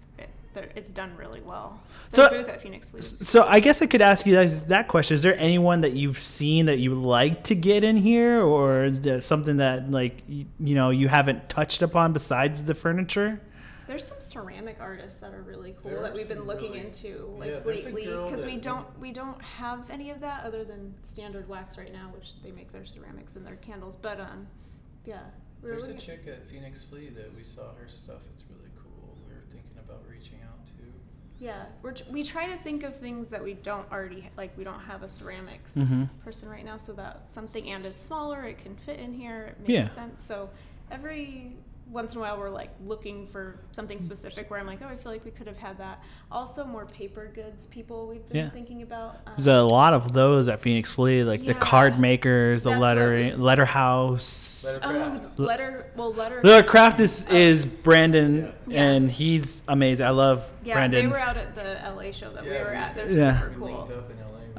It's done really well. So- booth at Phoenix Flea. so I guess I could ask you guys that question: Is there anyone that you've seen that you would like to get in here, or is there something that like you, you know you haven't touched upon besides the furniture? There's some ceramic artists that are really cool There that we've been looking really- into like Yeah, lately because we don't we don't have any of that other than standard wax right now, which they make their ceramics and their candles. But um, yeah, we were There's a at- chick at Phoenix Flea that we saw her stuff. It's really cool. We were thinking about reaching out to. Yeah, we're tr- we try to think of things that we don't already ha- like. We don't have a ceramics Mhm. person right now, so that something and it's smaller, it can fit in here. It makes Yeah. sense. So every once in a while, we're like looking for something specific where I'm like, oh, I feel like we could have had that. Also, more paper goods people we've been Yeah. thinking about. Um, There's a lot of those at Phoenix Flea, like the card makers, the That's what lettering, letter house. Lettercraft. Oh, letter. Well, letter. The craft is is Brandon, Yeah. and he's amazing. I love yeah, Brandon. they were out at the LA show that we were at. They're Yeah. super cool.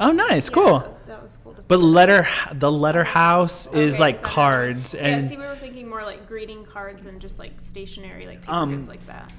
Linked up in LA. oh, nice, Yeah, cool. That was cool to see. But letter, the letter house is Okay, like is cards, and yeah, see, we were thinking more like greeting cards and just like stationery, like paper Um, goods like that.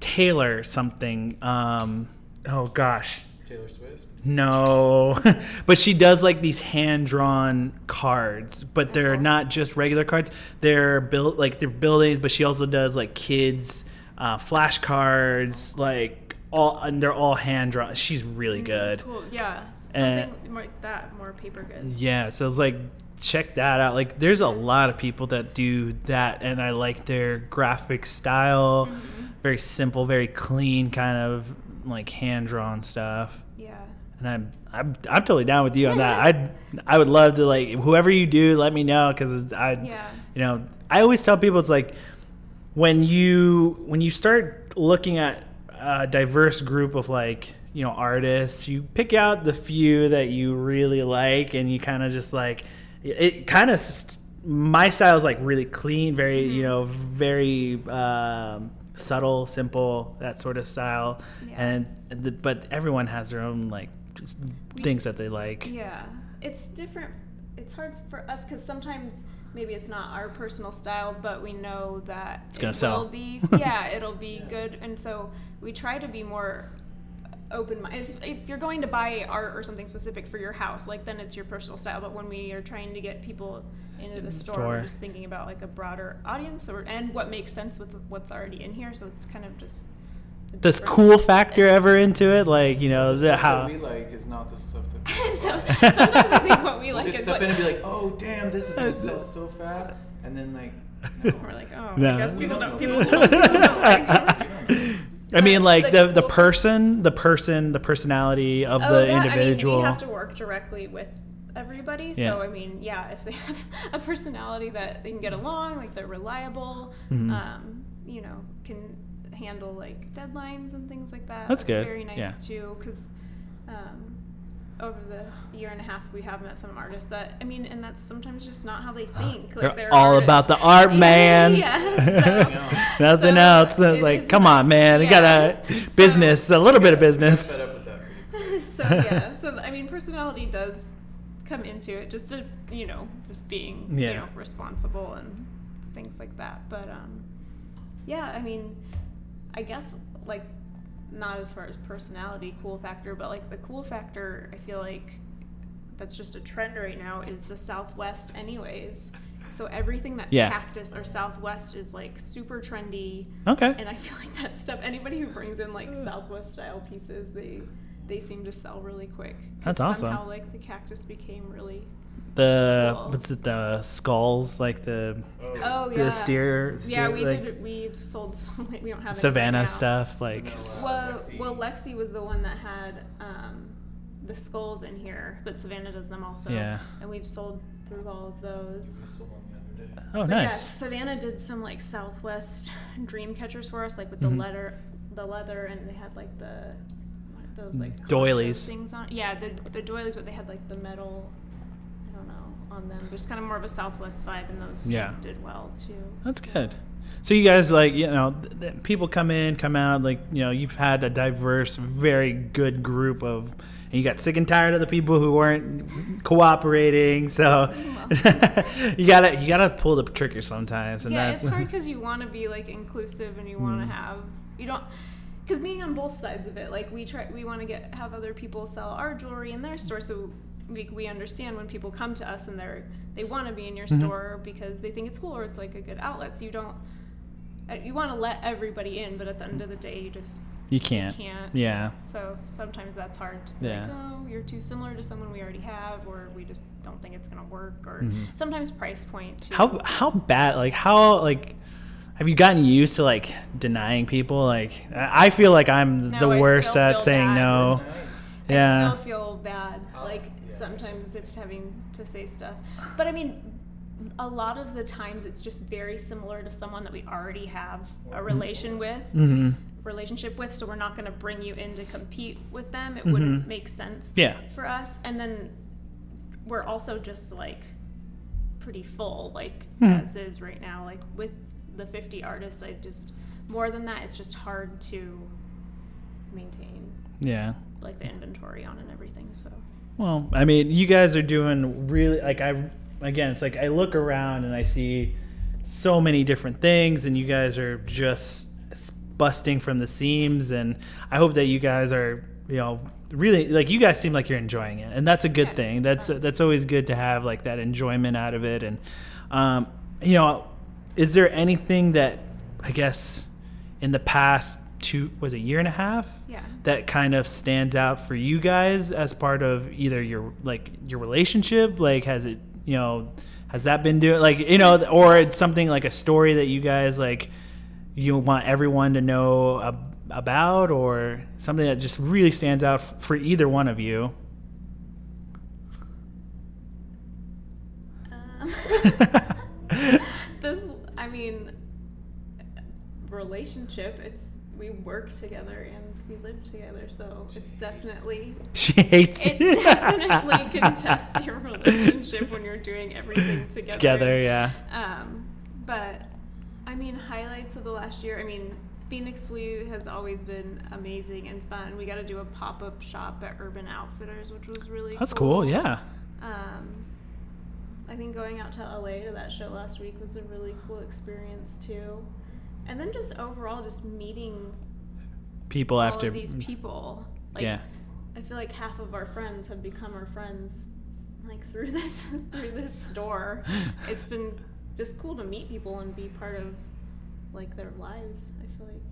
Taylor something. Um, oh gosh, Taylor Swift. no, but she does like these hand drawn cards, but they're Uh-huh. not just regular cards. They're built like they're buildings, but she also does like kids uh, flashcards, like all, and they're all hand drawn. She's really good. Cool. Yeah. Something more like that, more paper goods. Yeah, so it's like check that out. Like there's a lot of people that do that and I like their graphic style. Mm-hmm. Very simple, very clean kind of like hand drawn stuff. Yeah. And I'm I'm I'm totally down with you on that. I I would love to like whoever you do, let me know cuz I Yeah. you know, I always tell people it's like when you when you start looking at a diverse group of like you know artists. You pick out the few that you really like, and you kind of just like it. Kind of my style is like really clean, very you know very um, subtle, simple that sort of style. Yeah. And the, but everyone has their own like just We- things that they like. Yeah, it's different. It's hard for us because sometimes maybe it's not our personal style, but we know that It's gonna it sell. will be. Yeah, it'll be good, and so we try to be more open minded. If you're going to buy art or something specific for your house, like then it's your personal style. But when we are trying to get people into the store, store. we're just thinking about like a broader audience or and what makes sense with what's already in here. So it's kind of just. a Does cool factor ever into it? Like you know the, how we like is not the stuff that people so sometimes I think what we We'll like get is stuff like, in and be like, oh damn, this is gonna sell so fast, and then like, no. we're like, oh, No. I guess We people don't don't. know. People don't. People don't like it. I mean, like the the person, the person, the personality of Oh, the individual. I mean, we have to work directly with everybody. Yeah. So I mean, yeah, if they have a personality that they can get along, like they're reliable, Mhm. um, you know, can handle like deadlines and things like that. That's good, Very nice yeah. too, because um, over the year and a half we have met some artists that I mean, and that's sometimes just not how they think. Like They're all artists. about the art, man. yes. So, Nothing so else. I was it like, come not- on, man. You yeah. got a So- business, a little bit of business. Fed up with that pretty quick. so yeah, so I mean, personality does come into it, just to you know, just being Yeah. you know responsible and things like that. But um, yeah, I mean, I guess like not as far as personality, cool factor, but like the cool factor, I feel like that's just a trend right now is the Southwest, anyways. So everything that's Yeah. cactus or Southwest is like super trendy. Okay. And I feel like that stuff. Anybody who brings in like Southwest style pieces, they they seem to sell really quick. That's awesome. Somehow, like the cactus became really. The Cool. what's it? The skulls, like the Oh the yeah. steer, yeah, we like did. We've sold. So, like, we don't have any right Savannah stuff, like Vanilla. Well, Lexi. well, Lexi was the one that had um, the skulls in here, but Savannah does them also. Yeah. And we've sold through all of those. sold one the other day. oh But yeah, nice. Savannah did some like Southwest dream catchers for us, like with the Mhm. leather, the leather, and they had like the those like Doilies. things on. Yeah, the the doilies, but they had like the metal. On them. Just kind of more of a Southwest vibe, and those Yeah. did well too. That's so. good. So you guys like you know th- th- people come in, come out like you know you've had a diverse, very good group of. And you got sick and tired of the people who weren't cooperating, so you gotta you gotta pull the trigger sometimes. And yeah, that, it's hard because you want to be like inclusive and you want Mm. to have you don't because being on both sides of it, like we try we want to get have other people sell our jewelry in their store, so we, we understand when people come to us and they're they want to be in your Mhm. store because they think it's cool or it's like a good outlet. So you don't uh, you want to let everybody in, but at the end of the day, you just you can't. can't. Yeah. So sometimes that's hard Yeah. like, oh, you're too similar to someone we already have, or we just don't think it's gonna work, or Mhm. sometimes price point too. How how bad like how like have you gotten used to like denying people like I feel like I'm No, the worst at saying no. Nice. Yeah. I still feel bad, Oh, like yeah, sometimes if having to say stuff. But I mean, a lot of the times it's just very similar to someone that we already have a relation with, hmm relationship with. So we're not going to bring you in to compete with them. It Mhm. wouldn't make sense Yeah. for us. And then we're also just like pretty full, like Hmm. as is right now. Like with the 50 artists, I just more than that, it's just hard to maintain Yeah. Like the inventory on and everything. So Well, I mean, you guys are doing really like I again, it's like I look around and I see so many different things and you guys are just busting from the seams and I hope that you guys are, you know, really like you guys seem like you're enjoying it. And that's a good Yeah, thing. That's fun. that's always good to have like that enjoyment out of it and um you know, is there anything that I guess in the past two was a year and a half yeah. that kind of stands out for you guys as part of either your like your relationship like has it you know has that been doing like you know or it's something like a story that you guys like you want everyone to know ab- about or something that just really stands out f- for either one of you Um, this, I mean, relationship. It's we work together and we live together, so it's definitely She hates it you. definitely can test your relationship when you're doing everything together. Together, yeah. Um, but I mean, highlights of the last year. I mean, Phoenix Flea has always been amazing and fun. We got to do a pop up shop at Urban Outfitters, which was really That's cool, yeah. Um, I think going out to LA to that show last week was a really cool experience too. And then just overall, just meeting People all after of these people. Like, Yeah. I feel like half of our friends have become our friends, like through this through this store. It's been just cool to meet people and be part of like their lives. I feel like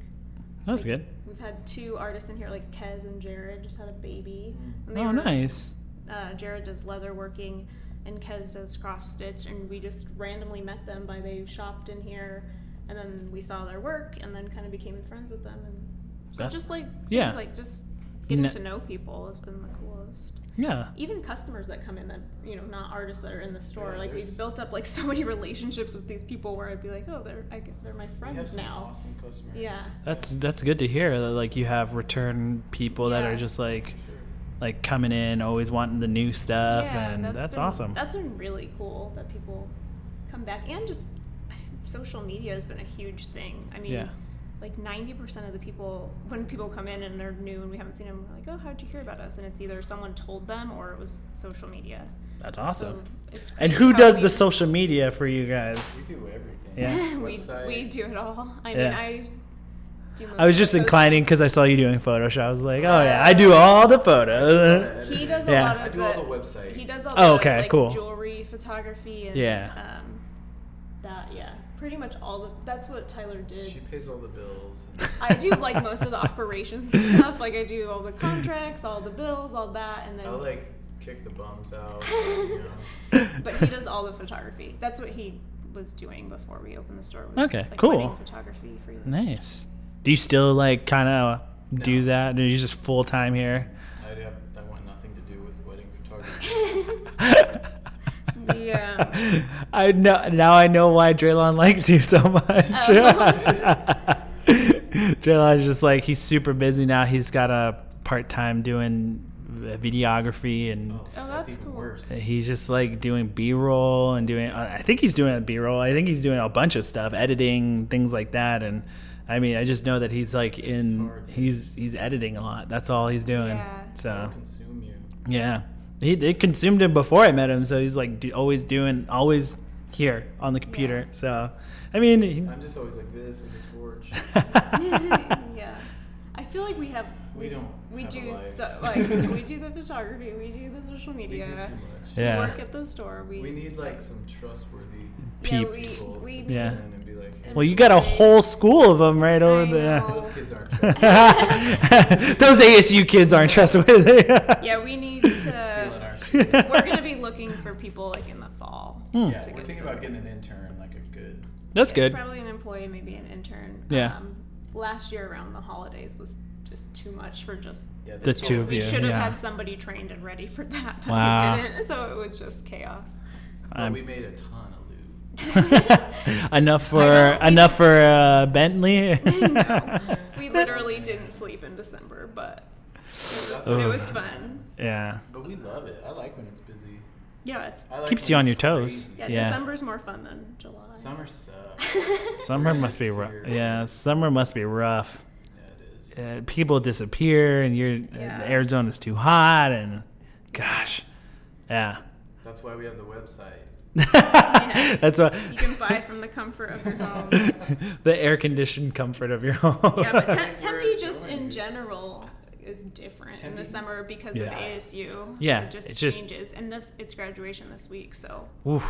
That's like, good. We've had two artists in here, like Kez and Jared, just had a baby. Mm. And they Oh, were- nice. uh, Jared does leather working and Kez does cross stitch, and we just randomly met them by they shopped in here, and then we saw their work, and then kind of became friends with them, and so just like yeah. things like just getting Ne- to know people has been the coolest. Yeah. Even customers that come in that you know not artists that are in the store, Yeah, like we've built up like so many relationships with these people where I'd be like, oh, they're I, they're my We have friends some now. awesome customers. Yeah. That's that's good to hear that like you have return people that are just like Sure. like coming in, always wanting the new stuff yeah, and that's, been- awesome. That's been really cool that people come back and just social media has been a huge thing. I mean, Yeah. like ninety percent of the people when people come in and they're new and we haven't seen them, we're like, oh, how'd you hear about us? And it's either someone told them or it was social media. That's awesome. So it's and who does we- the social media for you guys? We do everything. Yeah. we Website. we do it all. I mean, I. I was just the inclining because I saw you doing Photoshop. I was like, oh yeah, I do all the photos. He does a Yeah. lot of I do the, all the website. He does all Oh, the okay, like, cool. jewelry photography and Yeah. um, that yeah, pretty much all the. That's what Tyler did. She pays all the bills. I do like most of the operations stuff. Like I do all the contracts, all the bills, all that, and then. I'll like kick the bums out. you know. but he does all the photography. That's what he was doing before we opened the store. Was Okay, like cool. photography for you. Nice. Do you still like kind of do that? Or you just full time here? I'd have, I want nothing to do with wedding photography. Yeah. I know now. I know why Draylon likes you so much. Oh. Draylon's just like he's super busy now. He's got a part time doing uh, videography and. Oh, that's, that's cool. worse. He's just like doing B roll and doing. uh, I think he's doing B roll. I think he's doing a bunch of stuff, editing things like that. And I mean, I just know that he's like in. hard. He's he's editing a lot. That's all he's doing. Yeah. So consume you. yeah, he it consumed him before I met him. So he's like do, always doing always here on the computer. So I mean, I'm just always like this with a torch. yeah. I feel like we have. We don't We have a do life. so like we do the photography. We do the social we media. do too much. Yeah. We work at the store. We We need like some trustworthy yeah, we, peeps. we to Yeah. and be like, hey, well, you got a whole school of them right over I there. those kids aren't trustworthy. Those ASU kids aren't trustworthy. Yeah, we need to. Stealing our shit. we're gonna be looking for people like in the fall. Hmm. Yeah, to we're get thinking some- about getting an intern, like a good. That's Yeah, good. Probably an employee, maybe an intern. Yeah. Um, last year around the holidays was just too much for just Yeah, The two all- of you. we should have yeah. had somebody trained and ready for that, but Wow. we didn't. So it was just chaos. But I'm- we made a ton of loot. enough for know, enough for uh, Bentley. no, we literally didn't sleep in December, but it was, Oh. it was fun. yeah, But we love it. I like when it's busy. Yeah, it's I like Keeps you on it's your toes. crazy. yeah, Yeah. December's more fun than July. Summer sucks. summer must be rough. Yeah, summer must be rough. Yeah, it is. Uh, people disappear, and you're Yeah. uh, Arizona's too hot, and gosh, yeah. That's why we have the website. That's what you can buy from the comfort of your home. the air conditioned comfort of your home. Yeah, but Tem- Tempe just going, in general is different in the summer because Yeah. of ASU. Yeah, it just it's just- changes, and this it's graduation this week, so Oof,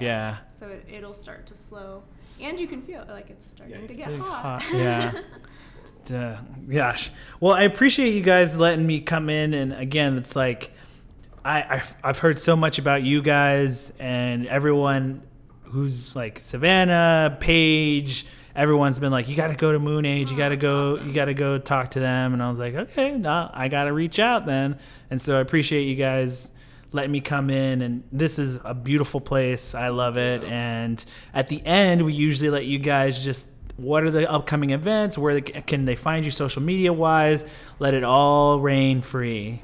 yeah. So it, it'll start to slow, and you can feel like it's starting Yeah, to get hot. hot, yeah. Uh, gosh. Well, I appreciate you guys letting me come in. And again, it's like I, I've, I've heard so much about you guys and everyone who's like Savannah, Paige. Everyone's been like, you got to go to Moonage. You Oh, got to go. awesome. You got to go talk to them. And I was like, okay, no, I got to reach out then. And so I appreciate you guys letting me come in. And this is a beautiful place. I love it. And at the end, we usually let you guys just what are the upcoming events? Where can they find you social media wise? Let it all rain free.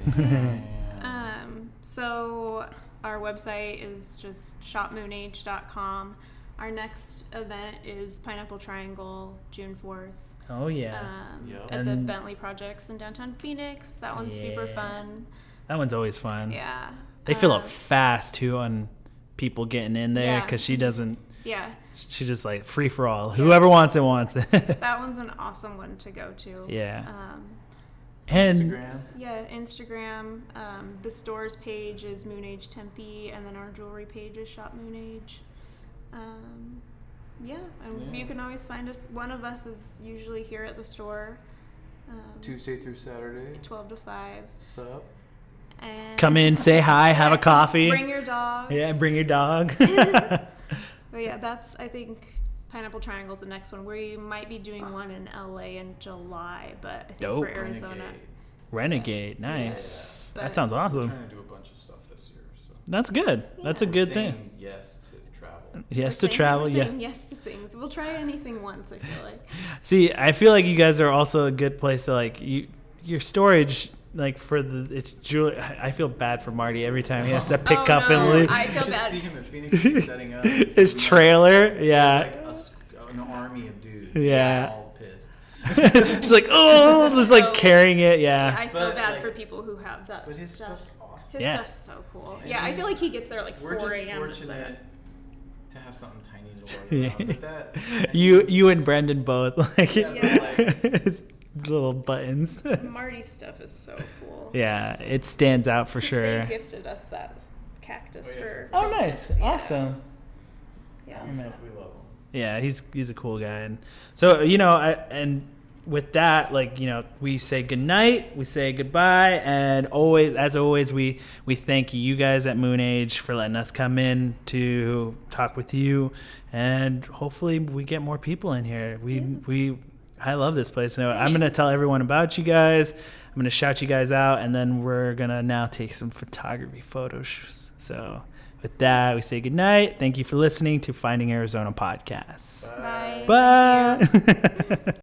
Um, so our website is just shopmoonage.com. Our next event is Pineapple Triangle, June 4th. oh yeah, Um, Yep. At the And- Bentley Projects in downtown Phoenix. That one's super fun. that one's always fun. Yeah. They fill Uh, up fast too on people getting in there Yeah. because she doesn't. Yeah. She just like free for all. Whoever wants it wants it. That one's an awesome one to go to. Yeah. Um, and Instagram. yeah, Instagram. Um, the stores page is Moonage Tempe, and then our jewelry page is Shop Moonage. Um, yeah, and Yeah. you can always find us. One of us is usually here at the store. Um, Tuesday through Saturday. 12 to 5. Sup? And come in, say hi, have a coffee. Bring your dog. yeah, bring your dog. But yeah, that's, I think, Pineapple Triangle's the next one. We might be doing one in LA in July, but I think Dope. for Arizona. Renegade. Renegade, nice. that But- sounds We're awesome. trying to do a bunch of stuff this year, so. That's good. That's a Yeah. good Saying thing. Yes to travel. Yes We're to saying- travel. we're Yeah. yes to things. We'll try anything once, I feel like. See, I feel like you guys are also a good place to like you. Your storage, like for the it's Julie. I I feel bad for Marty every time he has to pick Oh, up no, and leave. I feel bad. see him in Phoenix He's setting up. It's His trailer, There's yeah. like a s- an army of dudes. Yeah. All pissed. just like oh, just like Oh. carrying it. Yeah. I feel But, bad like- for people who have that But his stuff. stuff's awesome. His Yeah. stuff's so cool. Yeah, I feel like he gets there at like We're 4 a.m. to set fortunate to have something tiny to work Yeah. around. That, You you and Brendan both like Yeah, but, like- his little buttons. Marty's stuff is so cool. yeah, it stands out for sure. They gifted us that cactus Oh, yeah, for. Oh, Christmas. nice, Yeah. awesome. Yeah. we love him. Yeah, he's he's a cool guy, and so you know, I, and with that, like you know, we say goodnight, we say goodbye, and always, as always, we we thank you guys at Moonage for letting us come in to talk with you, and hopefully we get more people in here. We Yeah. we I love this place. So I'm gonna tell everyone about you guys. I'm gonna shout you guys out, and then we're gonna now take some photography photos. So. With that, we say goodnight. Thank you for listening to Finding Arizona podcast. Bye. Bye.